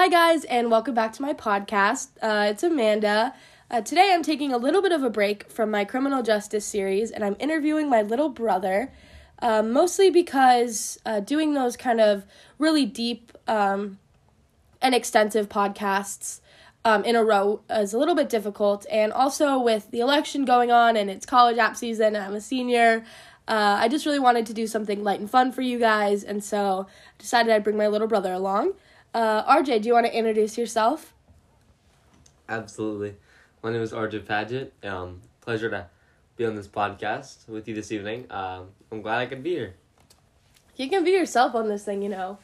Hi, guys, and welcome back to my podcast. Uh, it's Amanda. Uh, today, I'm taking a little bit of a break from my criminal justice series, and I'm interviewing my little brother, uh, mostly because uh, doing those kind of really deep um, and extensive podcasts um, in a row is a little bit difficult. And also, with the election going on and it's college app season, I'm a senior, uh, I just really wanted to do something light and fun for you guys, and so I decided I'd bring my little brother along. Uh, RJ, do you want to introduce yourself? Absolutely. My name is RJ Paget. Um, pleasure to be on this podcast with you this evening. Um, I'm glad I could be here. You can be yourself on this thing, you know.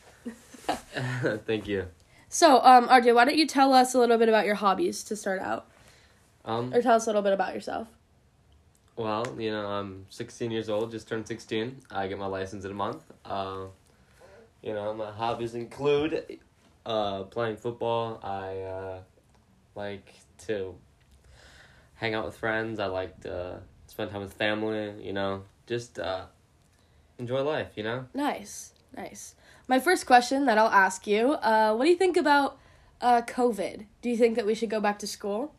Thank you. So, um, RJ, why don't you tell us a little bit about your hobbies to start out, Um, or tell us a little bit about yourself? well, you know, I'm 16 years old, just turned 16. I get my license in a month. Uh, you know, my hobbies include uh, playing football. I uh, like to hang out with friends. I like to spend time with family, you know, just uh, enjoy life, you know? Nice, nice. My first question that I'll ask you: uh, What do you think about uh, COVID? Do you think that we should go back to school?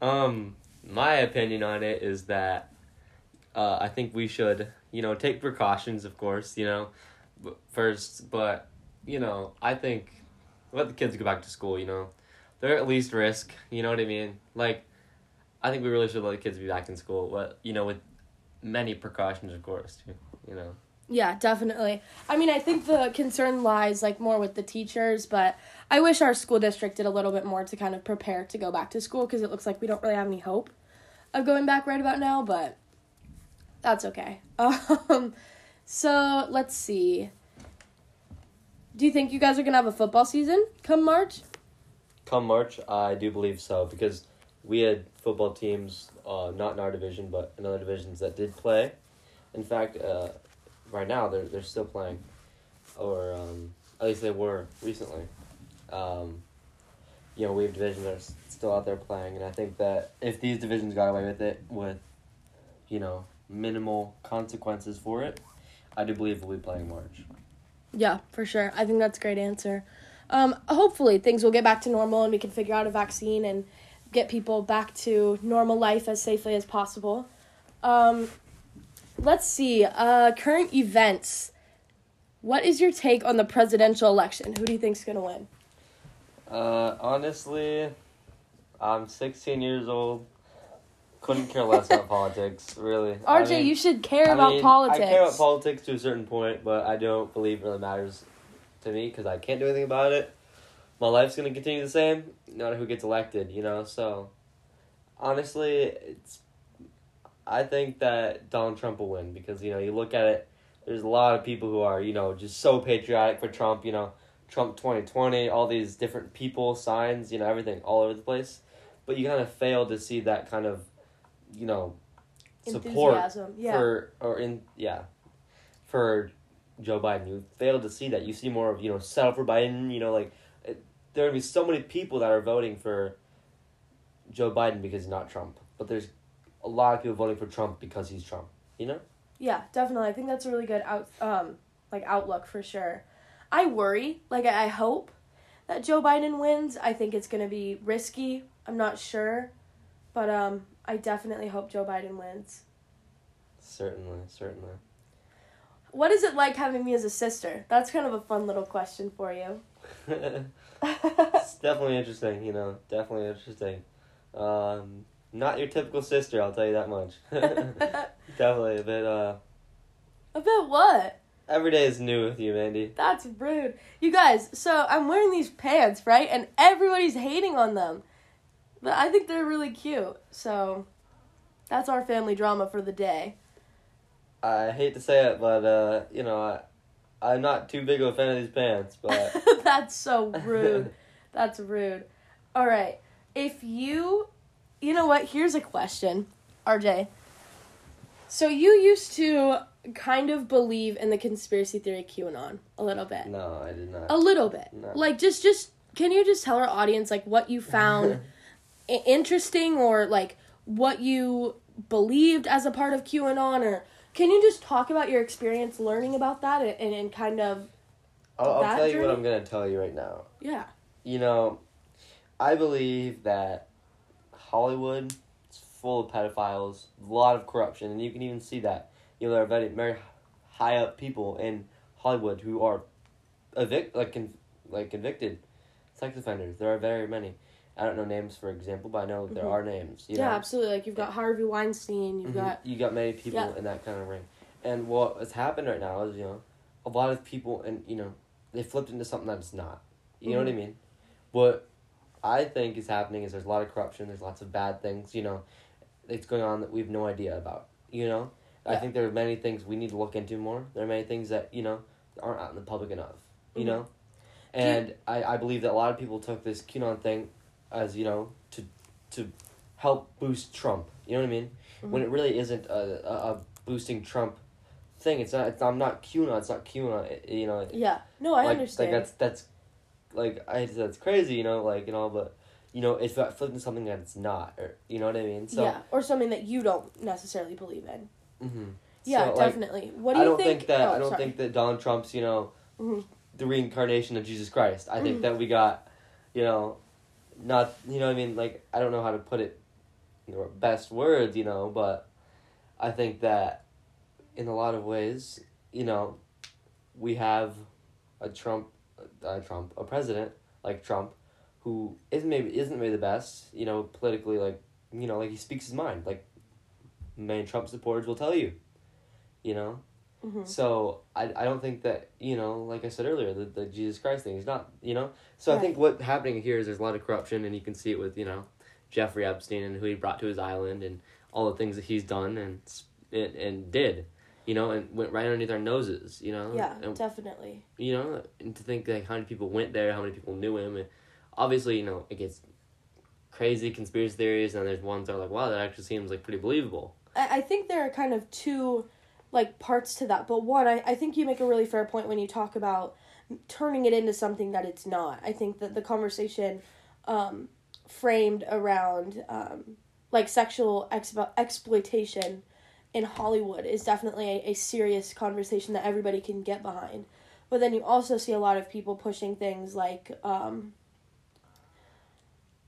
Um, my opinion on it is that uh, I think we should, you know, take precautions, of course, you know, first, but, you know, I think let the kids go back to school, you know. They're at least risk, you know what I mean? Like, I think we really should let the kids be back in school, but, you know, with many precautions, of course, too, you know. Yeah, definitely. I mean, I think the concern lies like more with the teachers, but I wish our school district did a little bit more to kind of prepare to go back to school because it looks like we don't really have any hope of going back right about now, but that's okay. Um, so let's see. Do you think you guys are gonna have a football season come March? Come March, I do believe so because we had football teams, uh, not in our division, but in other divisions that did play. In fact, uh, right now they're they're still playing, or um, at least they were recently. Um, you know, we have divisions that are still out there playing, and I think that if these divisions got away with it with, you know, minimal consequences for it, I do believe we'll be playing March. Yeah, for sure. I think that's a great answer. Um, hopefully things will get back to normal and we can figure out a vaccine and get people back to normal life as safely as possible. Um, let's see. Uh, current events. What is your take on the presidential election? Who do you think's gonna win? Uh, honestly, I'm 16 years old. Couldn't care less about politics, really. I RJ, mean- you should care I about mean, politics. I care about politics to a certain point, but I don't believe it really matters to me because I can't do anything about it. My life's gonna continue the same, no matter who gets elected, you know. So, honestly, it's. I think that Donald Trump will win because you know you look at it. There's a lot of people who are you know just so patriotic for Trump. You know, Trump twenty twenty, all these different people, signs, you know, everything all over the place. But you kind of fail to see that kind of, you know, support Enthusiasm. Yeah. for or in yeah for Joe Biden. You fail to see that. You see more of you know settle for Biden. You know like it, there are gonna be so many people that are voting for Joe Biden because he's not Trump, but there's a lot of people voting for Trump because he's Trump. You know. Yeah, definitely. I think that's a really good out um like outlook for sure. I worry, like I I hope that Joe Biden wins. I think it's going to be risky. I'm not sure, but um I definitely hope Joe Biden wins. Certainly, certainly. What is it like having me as a sister? That's kind of a fun little question for you. it's definitely interesting. You know, definitely interesting. Um, not your typical sister, I'll tell you that much. definitely a bit. Uh, a bit what? every day is new with you, Mandy. That's rude. You guys, so I'm wearing these pants, right? And everybody's hating on them. But I think they're really cute. So that's our family drama for the day. I hate to say it, but uh, you know, I, I'm not too big of a fan of these pants, but That's so rude. That's rude. All right. If you, you know what? Here's a question, RJ. So you used to kind of believe in the conspiracy theory QAnon a little bit. no, I did not. A little bit. No. Like just just can you just tell our audience like what you found interesting or like what you believed as a part of QAnon or can you just talk about your experience learning about that and, and, kind of I'll, I'll tell you what? I'm gonna tell you right now. yeah. you know, I believe that Hollywood is full of pedophiles, a lot of corruption, and you can even see that. You know, there are very, very high up people in Hollywood who are evict like con- like convicted sex offenders. There are very many. I don't know names, for example, but I know there Mhm. are names. You yeah, know? absolutely. Like you've got Harvey Weinstein, you've Mhm. got you got many people Yeah. in that kind of ring, and what has happened right now is you know, a lot of people and you know, they flipped into something that's not. You know what I mean? What I think is happening is there's a lot of corruption. There's lots of bad things. You know, it's going on that we have no idea about. You know, I think there are many things we need to look into more. There are many things that you know aren't out in the public enough. You Mhm. know, and I I believe that a lot of people took this QAnon thing as you know to to help boost Trump. You know what I mean? When it really isn't a, a, a boosting Trump thing. It's not. It's, I'm not QAnon. It's not QAnon. It- you know. yeah. No, I like, understand. Like that's that's like I that's crazy. You know, like and all, but you know, it's about flipping something that it's not. Or you know what I mean? So, yeah, or something that you don't necessarily believe in. hmm Yeah, So, like, definitely. What do you I don't think? that oh, I don't sorry. think that Donald Trump's you know Mhm. the reincarnation of Jesus Christ. I think Mhm. that we got you know not you know I mean? Like I don't know how to put it in the best words you know but I think that in a lot of ways you know we have a Trump a Trump a president like Trump who isn't maybe isn't maybe the best you know politically like you know like he speaks his mind. Like many Trump supporters will tell you you know Mhm. so I, I don't think that you know like I said earlier the, the Jesus Christ thing is not you know so I think Right. what happening here is there's a lot of corruption and you can see it with you know Jeffrey Epstein and who he brought to his island and all the things that he's done and and, and did you know and went right underneath our noses you know Yeah, and, definitely. you know and to think like how many people went there how many people knew him and obviously you know it gets crazy conspiracy theories and there's ones that are like wow that actually seems like pretty believable I, I think there are kind of two like parts to that. But one, I, I think you make a really fair point when you talk about turning it into something that it's not. I think that the conversation um, framed around um, like sexual exploitation in Hollywood is definitely a, a serious conversation that everybody can get behind. But then you also see a lot of people pushing things like um,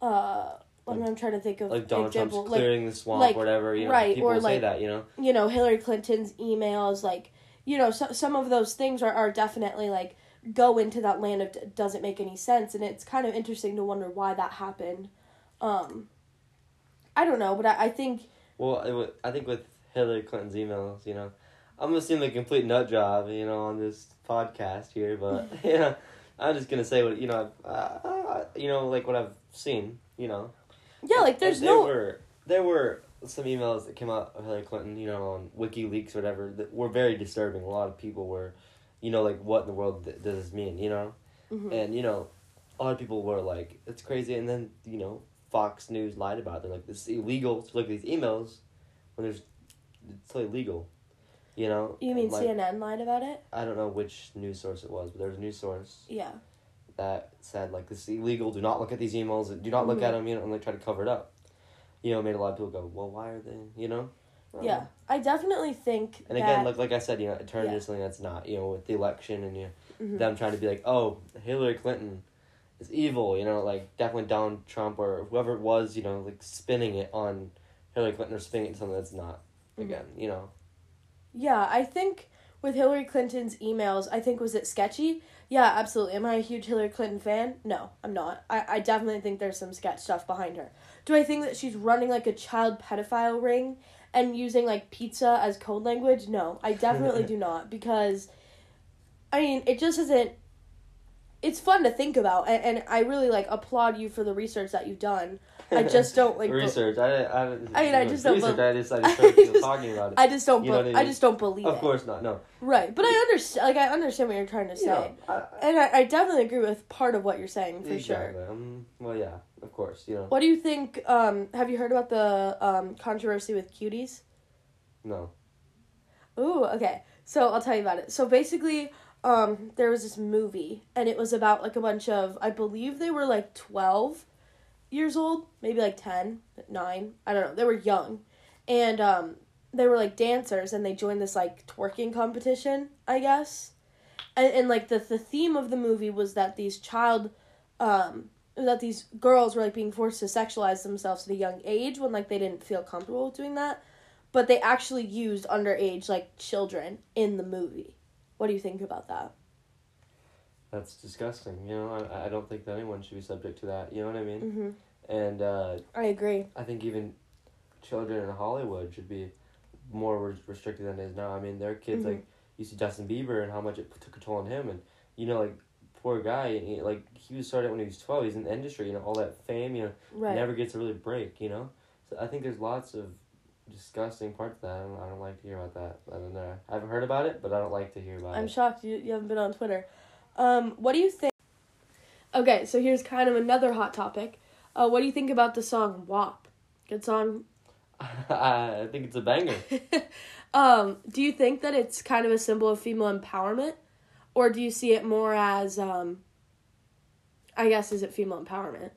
uh, Mean, I'm trying to think of like Donald example Trump's like clearing the swamp like- or whatever you know right, people or, will say like- that you know you know Hillary Clinton's emails like you know so, some of those things are, are definitely like go into that land of doesn't make any sense and it's kind of interesting to wonder why that happened um I don't know but I, I think Well, I think with Hillary Clinton's emails, you know, I'm gonna seem like a complete nut job, you know, on this podcast here, but yeah, I'm just gonna say what you know, uh, you know, like what I've seen, you know. Yeah like there's there no were there were some emails that came out of Hillary Clinton, you know, on WikiLeaks or whatever that were very disturbing. A lot of people were, you know, like what in the world th- does this mean, you know? Mhm. And you know, a lot of people were like, "It's crazy," and then you know, Fox News lied about it. They're like, "This is illegal to look at these emails when there's it's totally legal." You know. you mean like, CNN lied about it I don't know which news source it was, but there was a news source yeah that said like this is illegal. Do not look at these emails. Do not look Mhm. at them. You know, and like try to cover it up. You know, made a lot of people go, "Well, why are they?" You know. Um, yeah I definitely think And that, again, like like I said, you know, it turned Yeah. into something that's not. You know, with the election and you know, mhm. them trying to be like, oh, Hillary Clinton is evil, you know, like definitely Donald Trump or whoever it was, you know, like spinning it on Hillary Clinton or spinning it to something that's not. Mhm. Again, you know. Yeah, I think with Hillary Clinton's emails, I think was it sketchy? Yeah, absolutely. Am I a huge Hillary Clinton fan? No, I'm not. I, I definitely think there's some sketch stuff behind her. Do I think that she's running like a child pedophile ring and using like pizza as code language? No, I definitely do not because I mean, it just isn't it's fun to think about and, and I really like applaud you for the research that you've done. I just don't like be- research. I, I, I mean, I just don't research. bel- I just I just I just- talking about it. I just don't You know be- what I I just don't believe of it. course not. No. Right, but I understand. Like I understand what you're trying to say, know, I, and I, I definitely agree with part of what you're saying for exactly. sure. Um, well, yeah, of course. You know. What do you think? Um, have you heard about the um, controversy with cuties? No. Ooh, okay. So I'll tell you about it. So basically, um, there was this movie, and it was about like a bunch of, I believe they were like twelve years old, maybe like 10, 9, I don't know. They were young, and um, they were like dancers, and they joined this like twerking competition, I guess. And, and like the the theme of the movie was that these child um that these girls were like being forced to sexualize themselves at a young age when like they didn't feel comfortable doing that but they actually used underage like children in the movie what do you think about that That's disgusting. You know, I, I don't think that anyone should be subject to that. You know what I mean? mm-hmm. And uh, i agree I think even children in Hollywood should be more res- restricted than it is now. I mean, their kids Mhm. like you see Justin Bieber and how much it took a toll on him, and you know, like poor guy, he, like he was started when he was twelve. He's in the industry, you know, all that fame, you know, right never gets a really break, you know. So I think there's lots of disgusting parts of that. I don't, I don't like to hear about that. I don't know. I haven't heard about it, but I don't like to hear about it. i'm shocked you, you haven't been on twitter um what do you think okay so here's kind of another hot topic uh what do you think about the song wap good song I think it's a banger. um, do you think that it's kind of a symbol of female empowerment, or do you see it more as, um, I guess, is it female empowerment?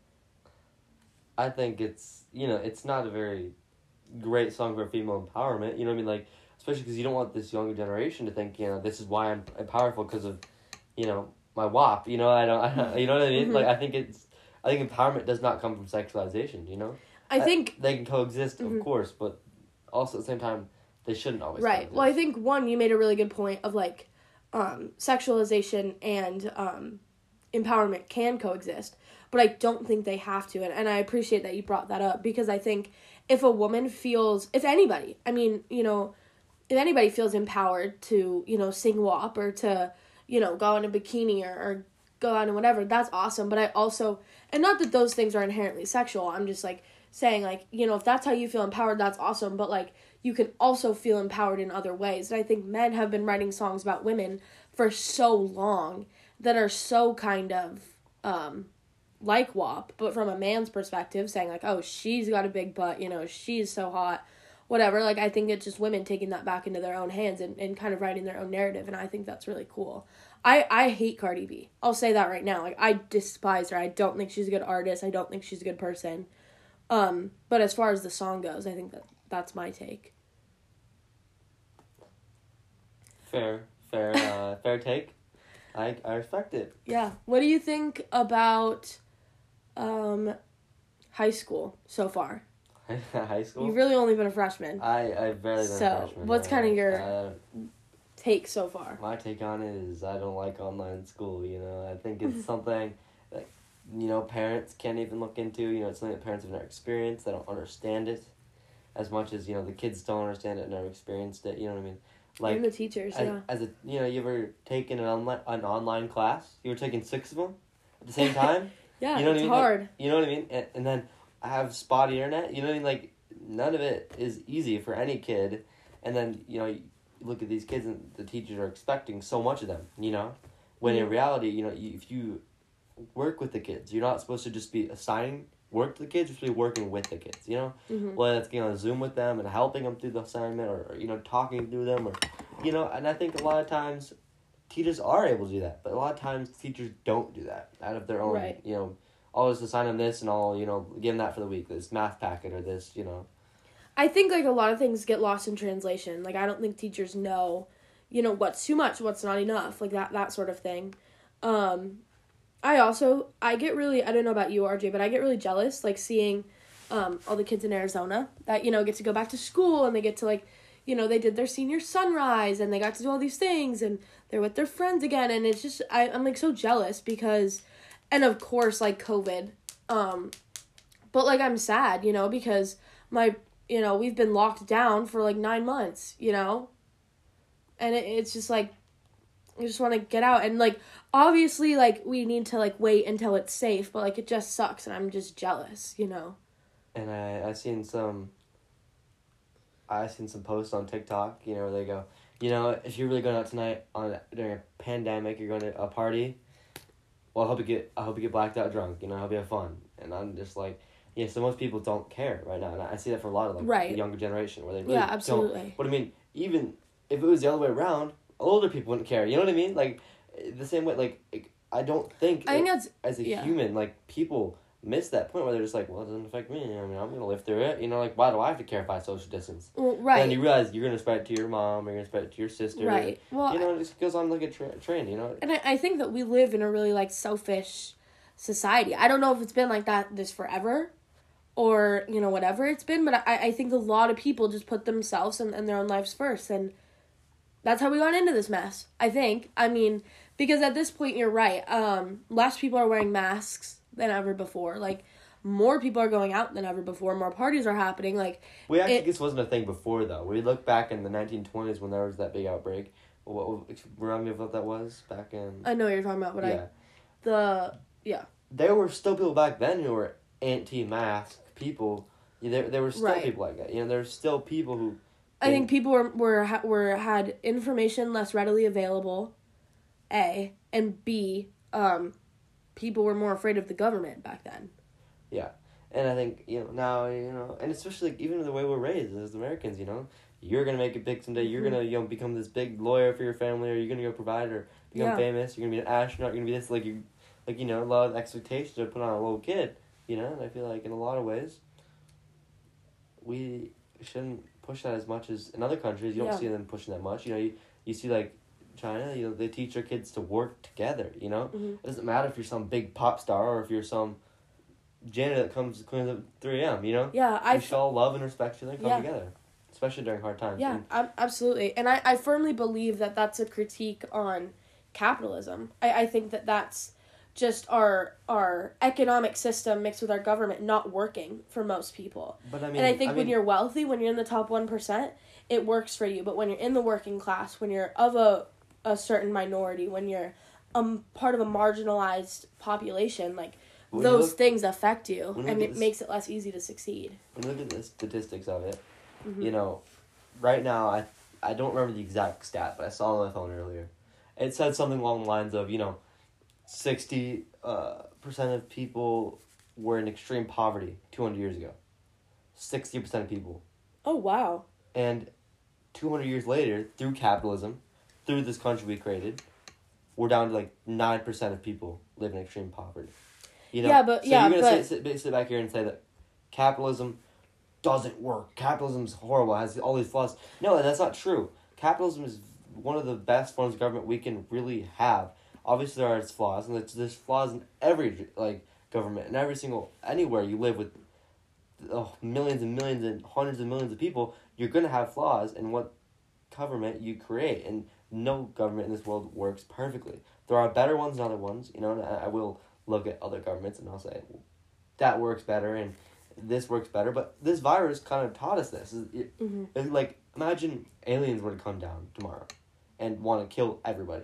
I think it's you know it's not a very great song for female empowerment. You know what I mean? Like especially because you don't want this younger generation to think you know this is why I'm, I'm powerful because of you know my WAP. You know I don't. I, don't you know what I mean? Mhm. Like I think it's I think empowerment does not come from sexualization. You know I think they can coexist Mhm. of course, but also at the same time they shouldn't always. right. coexist. Well, I think one you made a really good point of like, um, sexualization and um, empowerment can coexist, but I don't think they have to, and and I appreciate that you brought that up because I think if a woman feels, if anybody, I mean, you know, if anybody feels empowered to, you know, sing WAP or to, you know, go in a bikini or, or go out and whatever, that's awesome. But I also, and not that those things are inherently sexual, I'm just like saying, like, you know, if that's how you feel empowered, that's awesome. But like, you can also feel empowered in other ways. And I think men have been writing songs about women for so long that are so kind of, um, like WAP, but from a man's perspective, saying like, "Oh, she's got a big butt," you know, she's so hot, whatever. Like, I think it's just women taking that back into their own hands and, and kind of writing their own narrative, and I think that's really cool. I I hate Cardi B. I'll say that right now. Like, I despise her. I don't think she's a good artist. I don't think she's a good person. Um, but as far as the song goes, I think that that's my take. fair, fair, uh, fair take. I I respect it. Yeah. What do you think about um high school so far? High school. You've really only been a freshman. I I've barely been So, a freshman. what's kinda your- Uh, Take so far. My take on it is I don't like online school. You know, I think it's something that you know parents can't even look into. You know, it's something that parents have never experienced. They don't understand it as much as you know the kids don't understand it, and never experienced it. You know what I mean? Like and the teachers, as, yeah. as a you know, you ever taken an online an online class? You were taking six of them at the same time. Yeah, you know what it's I mean? Like, hard. you know what I mean? And, and then I have spotty internet. You know what I mean? Like none of it is easy for any kid. And then you know you look at these kids and the teachers are expecting so much of them. You know, when in Mhm. reality, you know, you, if you work with the kids, you're not supposed to just be assigning work to the kids. You're supposed to be working with the kids. You know, hmm whether that's getting on Zoom with them and helping them through the assignment, or, or you know talking through them, or you know. And I think a lot of times teachers are able to do that, but a lot of times teachers don't do that out of their own. Right. You know, I'll just assign them this, and I'll you know give them that for the week. This math packet or this, you know. I think like a lot of things get lost in translation. Like I don't think teachers know, you know, what's too much, what's not enough, like that that sort of thing. Um I also I get really I don't know about you RJ, but I get really jealous like seeing um all the kids in Arizona that you know get to go back to school and they get to like you know they did their senior sunrise and they got to do all these things and they're with their friends again and it's just I I'm like so jealous because and of course like COVID um but like I'm sad, you know, because my you know, we've been locked down for like nine months, you know? And it, it's just like, I just want to get out. And like, obviously, like, we need to like wait until it's safe, but like, it just sucks. And I'm just jealous, you know? And I I seen some. I seen some posts on TikTok. You know where they go. You know, if you're really going out tonight on during a pandemic, you're going to a party. Well, I hope you get. I hope you get blacked out drunk. You know, I hope you have fun. And I'm just like, yeah. So most people don't care right now, and I see that for a lot of like Right. the younger generation where they really yeah, don't. absolutely. But I mean, even if it was the other way around, older people wouldn't care. You know what I mean? Like the same way. Like I don't think. I think it- that's, as a Yeah. human, like people miss that point where they're just like, well, it doesn't affect me. I mean, I'm gonna live through it. You know, like why do I have to care if I social distance? well, And right. then you realize you're gonna spread it to your mom, or you're gonna spread it to your sister. right. Well, You know, it just goes on like a tra- train. You know. and I, I think that we live in a really like selfish society. I don't know if it's been like that this forever or, you know, whatever it's been, but I, I think a lot of people just put themselves and, and their own lives first. And that's how we got into this mess, I think. I mean, because at this point, you're right. Um, less people are wearing masks than ever before. Like, more people are going out than ever before. More parties are happening. Like, We actually It- this wasn't a thing before though. We look back in the 1920s when there was that big outbreak. What remind me of what that was back in? I know what you're talking about, but yeah, I, the, yeah. there were still people back then who were anti-mask people. There, there were still Right. people like that. You know, there's still people who. I think people were were were had information less readily available. A and B, um, people were more afraid of the government back then. Yeah. And I think you know now you know, and especially like, even the way we're raised as Americans, you know, you're gonna make it big someday. You're Mhm. gonna you know become this big lawyer for your family, or you're gonna go provide, or become Yeah. famous. You're gonna be an astronaut. You're gonna be this like you, like you know, a lot of expectations are put on a little kid. You know, and I feel like in a lot of ways, we shouldn't push that as much as in other countries. You don't Yeah. see them pushing that much. You know, you you see like China. You know, they teach their kids to work together. You know, Mhm. it doesn't matter if you're some big pop star or if you're some janitor that comes cleans up three a.m. You know, Yeah, I we should all love and respect each other come Yeah. together, especially during hard times. yeah, And ab- absolutely, and I I firmly believe that that's a critique on capitalism. I I think that that's just our our economic system mixed with our government not working for most people. but I mean, and I think when mean, you're wealthy, when you're in the top one percent, it works for you. But when you're in the working class, when you're of a a certain minority, when you're um part of a marginalized population, like when those look- things affect you, you and it this- makes it less easy to succeed. when you look at the statistics of it, Mhm. you know, right now I I don't remember the exact stat, but I saw it on my phone earlier. It said something along the lines of you know, sixty uh, percent of people were in extreme poverty two hundred years ago. Sixty percent of people, Oh wow! and two hundred years later, through capitalism, through this country we created, we're down to like nine percent of people live in extreme poverty. You know, Yeah, but- so yeah, you're gonna but- sit, sit, sit back here and say that capitalism doesn't work. Capitalism's horrible. Has all these flaws. No, that's not true. Capitalism is one of the best forms of government we can really have. Obviously, there are its flaws, and there's, flaws in every like government and every single anywhere you live with oh, millions and millions and hundreds of millions of people. You're gonna have flaws in what government you create, and no government in this world works perfectly. There are better ones than other ones, you know. And I, I will look at other governments and I'll say that works better and this works better. But this virus kind of taught us this. It, it- hmm it's like imagine aliens were to come down tomorrow and want to kill everybody.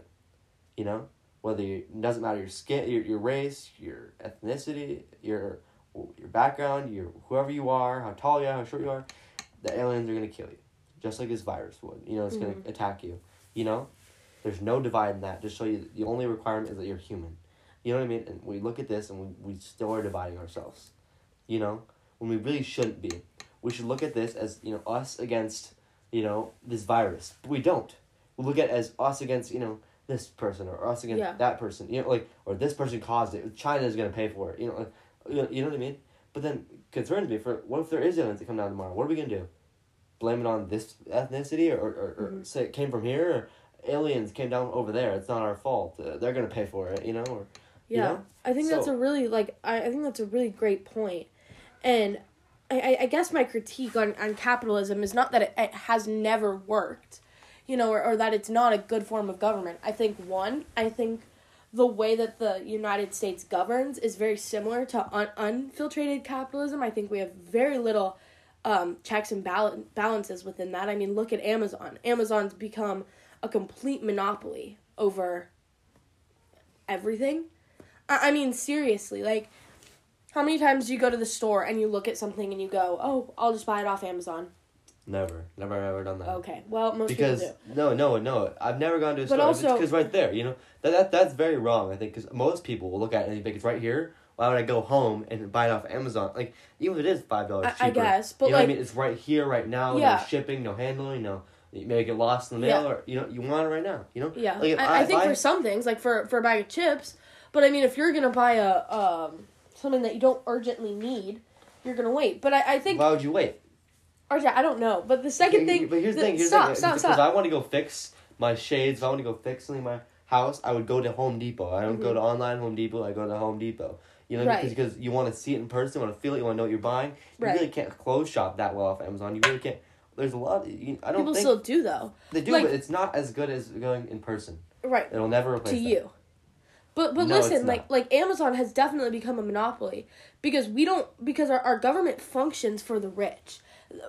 You know, whether you, it doesn't matter your skin, your your race, your ethnicity, your your background, your whoever you are, how tall you are, how short you are, the aliens are gonna kill you, just like this virus would. You know, it's gonna attack you. You know, there's no divide in that. Just show you the only requirement is that you're human. You know what I mean? And we look at this and we, we still are dividing ourselves. You know, when we really shouldn't be. We should look at this as you know us against you know this virus. But we don't. We look at it as us against you know this person or us against Yeah. that person. You know, like or this person caused it. China is gonna pay for it. You know, you know, you know what I mean. But then concerns me for what if there is aliens that come down tomorrow? What are we gonna do? Blame it on this ethnicity or or, or Mhm. say it came from here or aliens came down over there. It's not our fault. Uh, they're gonna pay for it. You know or Yeah, you know? I think that's a really like I, I think that's a really great point, and I, I, I guess my critique on, on capitalism is not that it, it has never worked, you know, or, or that it's not a good form of government. I think one, I think the way that the United States governs is very similar to un- unfiltrated capitalism. I think we have very little um, checks and bal- balances within that. I mean, look at Amazon. Amazon's become a complete monopoly over everything. I, I mean, seriously, like, how many times do you go to the store and you look at something and you go, "Oh, I'll just buy it off Amazon"? never, never ever done that. Okay, well, most because people do. no, no, no. I've never gone to a But store. because right there, you know that, that that's very wrong. I think because most people will look at it and think it's right here. Why would I go home and buy it off Amazon? Like even if it is five dollars cheaper, I guess, but you know like, what I mean? It's right here, right now. Yeah. No shipping, no handling, no. You may get lost in the mail, or you know you want it right now. You know. yeah, Like, I, I if think for some things, like for for a bag of chips, but I mean, if you're gonna buy a um something that you don't urgently need, you're gonna wait. But I, I think, why would you wait? RJ, I don't know. But the second thing, But here's the the- thing. Here's stop, the thing. stop, Because stop. I want to go fix my shades. If I want to go fix something in my house, I would go to Home Depot. I don't go Mhm. to online Home Depot. I go to Home Depot. You know, Right. because, because you want to see it in person, you want to feel it, you want to know what you're buying. You Right. really can't close shop that well off Amazon. You really can't. There's a lot. You, I don't People still do though. they do, like- but it's not as good as going in person. Right. It'll never replace to that. you. But but No, listen, like like Amazon has definitely become a monopoly because we don't because our, our government functions for the rich.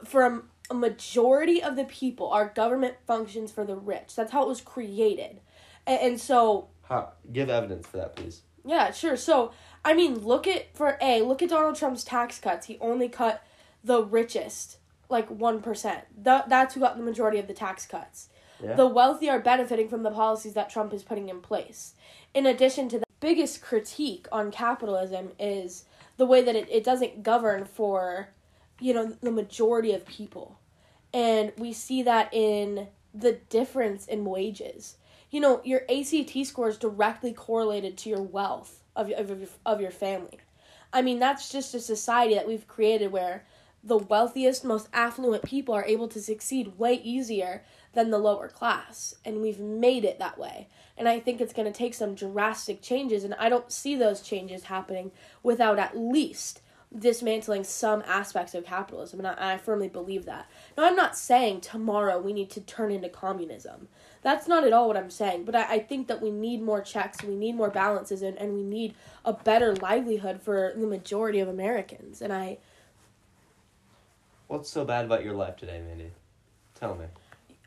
For a, a majority of the people, our government functions for the rich. That's how it was created. And, and so How, give evidence for that, please. yeah, sure. So, I mean, look at for A, look at Donald Trump's tax cuts. He only cut the richest, like 1%. That that's who got the majority of the tax cuts. Yeah. The wealthy are benefiting from the policies that Trump is putting in place. In addition to the biggest critique on capitalism is the way that it, it doesn't govern for, you know, the majority of people. And we see that in the difference in wages. You know, your ACT score is directly correlated to your wealth of, your- of, your, of your family. I mean, that's just a society that we've created where the wealthiest, most affluent people are able to succeed way easier than the lower class. And we've made it that way. And I think it's going to take some drastic changes. And I don't see those changes happening without at least dismantling some aspects of capitalism. And I, I firmly believe that. Now, I'm not saying tomorrow we need to turn into communism. That's not at all what I'm saying. But I, I think that we need more checks, we need more balances, and, and we need a better livelihood for the majority of Americans. And I. What's so bad about your life today, Mandy? Tell me.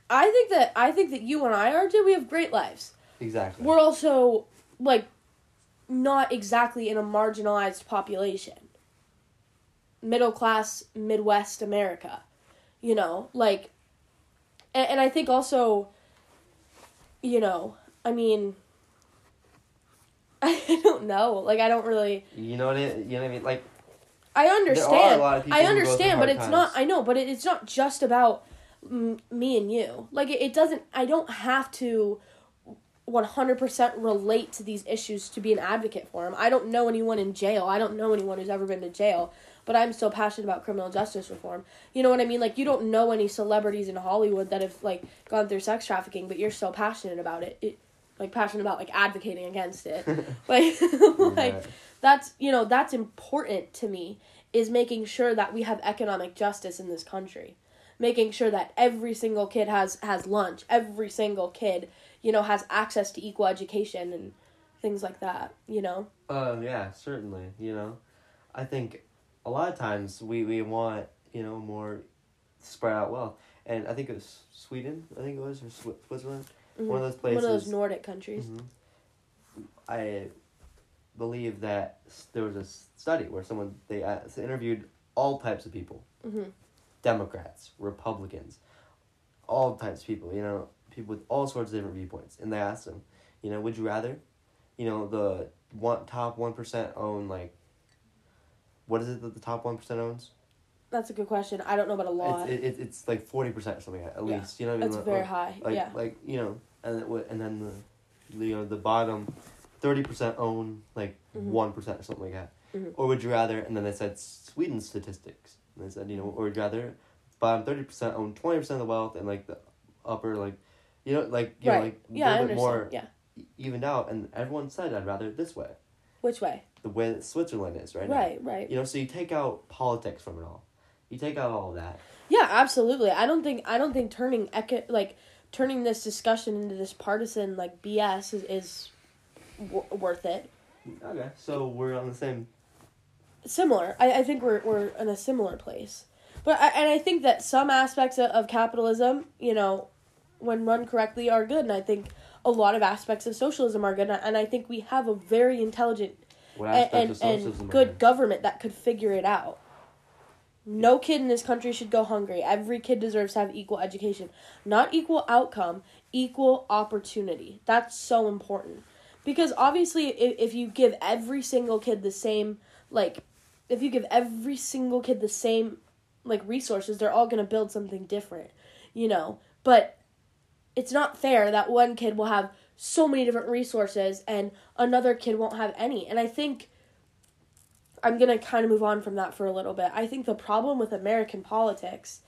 I think that I think that you and I are too. we have great lives. Exactly. We're also like not exactly in a marginalized population. Middle class Midwest America. You know, like and, and I think also you know, I mean I don't know. Like I don't really you know what? It, you know what I mean? Like I There are a understand. lot of people I who go through understand, but it's not. I know, but it, it's not just about mm, me and you. Like it, it doesn't. I don't have to. 100% relate to these issues to be an advocate for them. I don't know anyone in jail. I don't know anyone who's ever been to jail, but I'm so passionate about criminal justice reform. You know what I mean? Like you don't know any celebrities in Hollywood that have like gone through sex trafficking, but you're so passionate about it. it like passionate about like advocating against it. like like that's you know that's important to me is making sure that we have economic justice in this country making sure that every single kid has has lunch every single kid you know has access to equal education and things like that you know Um, yeah, certainly. You know, I think a lot of times we, we want you know more spread out wealth, and I think it was Sweden. I think it was or Swi- Switzerland. One of those places. one of those nordic countries Mhm. I believe that there was a study where someone they uh, interviewed all types of people, Mhm. Democrats, Republicans, all types of people. You know, people with all sorts of different viewpoints, and they asked them, you know, would you rather, you know, the one top one percent own like. What is it that the top one percent owns? that's a good question i don't know about a lot. It's it, it, it's like forty percent or something at least. Yeah. You know what I mean? that's Like- very like- high like yeah like you know and it, and then the, the you know the bottom 30% own like Mhm. one or something like that Mhm. or would you rather and then they said sweden's statistics and they said you know or would you rather bottom 30% own 20% of the wealth and like the upper like you know like you right know like yeah i a little bit understand more yeah evened out and everyone said i'd rather it this way which way the way that switzerland is right now. right right you know so you take out politics from it all you take out all of that Yeah, absolutely. I don't think I don't think turning eco- like turning this discussion into this partisan like BS is, is w- worth it. okay so we're on the same Similar. I, I think we're we're in a similar place. But I, and I think that some aspects of, of capitalism, you know, when run correctly are good and I think a lot of aspects of socialism are good and I, think we have a very intelligent and, and, good government that could figure it out. No kid in this country should go hungry. Every kid deserves to have equal education. Not equal outcome, equal opportunity. That's so important. Because obviously, if, if you give every single kid the same, like, if you give every single kid the same, like, resources, they're all going to build something different, you know? But it's not fair that one kid will have so many different resources and another kid won't have any. And I think I'm going to kind of move on from that for a little bit. I think the problem with American politics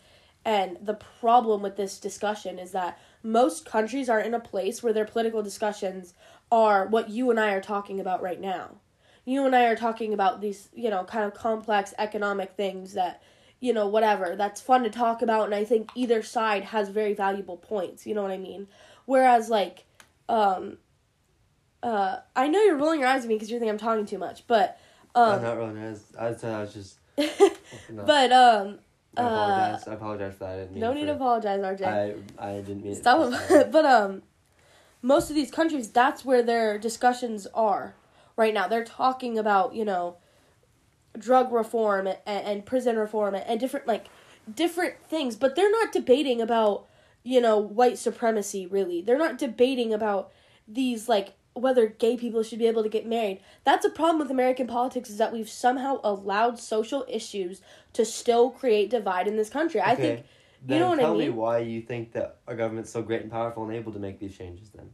and the problem with this discussion is that most countries are in a place where their political discussions are what you and I are talking about right now. You and I are talking about these, you know, kind of complex economic things that, you know, whatever, that's fun to talk about and I think either side has very valuable points, you know what I mean? Whereas like um uh I know you're rolling your eyes at me because you think I'm talking too much, but um I'm not. I was, I was, I was just. but um I apologize. I apologize for that. I didn't mean no need to apologize, RJ. I I didn't mean. it. Stop him. but um, most of these countries, that's where their discussions are right now. They're talking about you know, drug reform and, and prison reform and, and different like different things, but they're not debating about you know white supremacy. Really, they're not debating about these like whether gay people should be able to get married. That's a problem with American politics is that we've somehow allowed social issues to still create divide in this country. I Okay, think Then know what I tell me mean? why you think that our government's so great and powerful and able to make these changes. Then.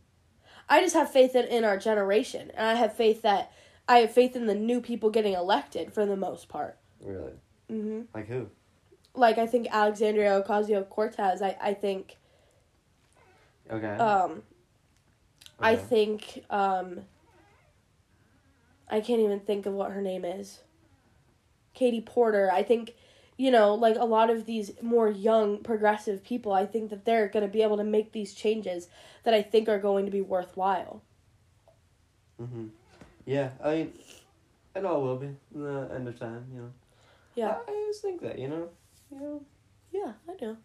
I just have faith in, in our generation. And I have faith that I have faith in the new people getting elected for the most part. Really. hmm Like who? Like I think Alexandria Ocasio Cortez. I I think Okay. um I think um I can't even think of what her name is. Katie Porter. I think you know, like a lot of these more young progressive people, I think that they're going to be able to make these changes that I think are going to be worthwhile. hmm Yeah, I mean, it all will be in the end of time. You know. Yeah. I, I just think that you know, you know. Yeah, I know.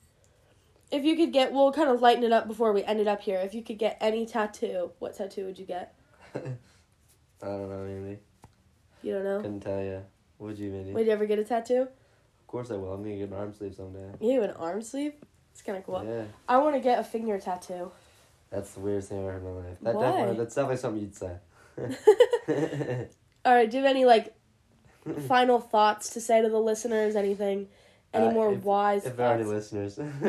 If you could get, we'll kind of lighten it up before we end it up here. If you could get any tattoo, what tattoo would you get? I don't know, maybe. You don't know. Couldn't tell you. Would you, maybe? Would you ever get a tattoo? Of course I will. I'm gonna get an arm sleeve someday. You an arm sleeve? It's kind of cool. Yeah. I want to get a finger tattoo. That's the weirdest thing I've ever heard in my life. That Why? definitely, that's definitely something you'd say. All right. Do you have any like final thoughts to say to the listeners? Anything? Any Uh, more if- wise if there are any listeners.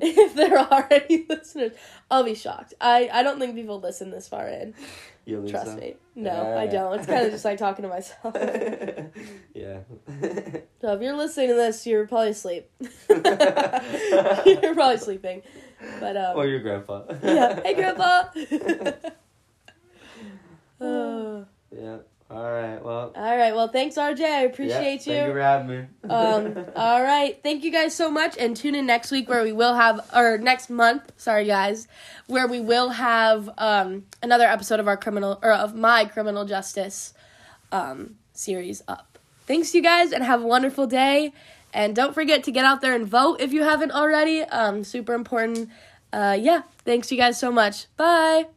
if there are any listeners, I'll be shocked. I I don't think people listen this far in. you Trust so? me. No, I don't. It's kind of just like talking to myself. yeah. So if you're listening to this, you're probably asleep. you're probably sleeping. But um or your grandpa. Yeah. Hey grandpa. Uh, yeah. All right. Well. all right, well thanks RJ. I appreciate yeah, Thank you for having me. Um all right. Thank you guys so much and tune in next week where we will have or next month, sorry guys, where we will have um another episode of our criminal or of my criminal justice um series up. Thanks you guys and have a wonderful day. And don't forget to get out there and vote if you haven't already. Um super important. Uh yeah, thanks you guys so much. Bye.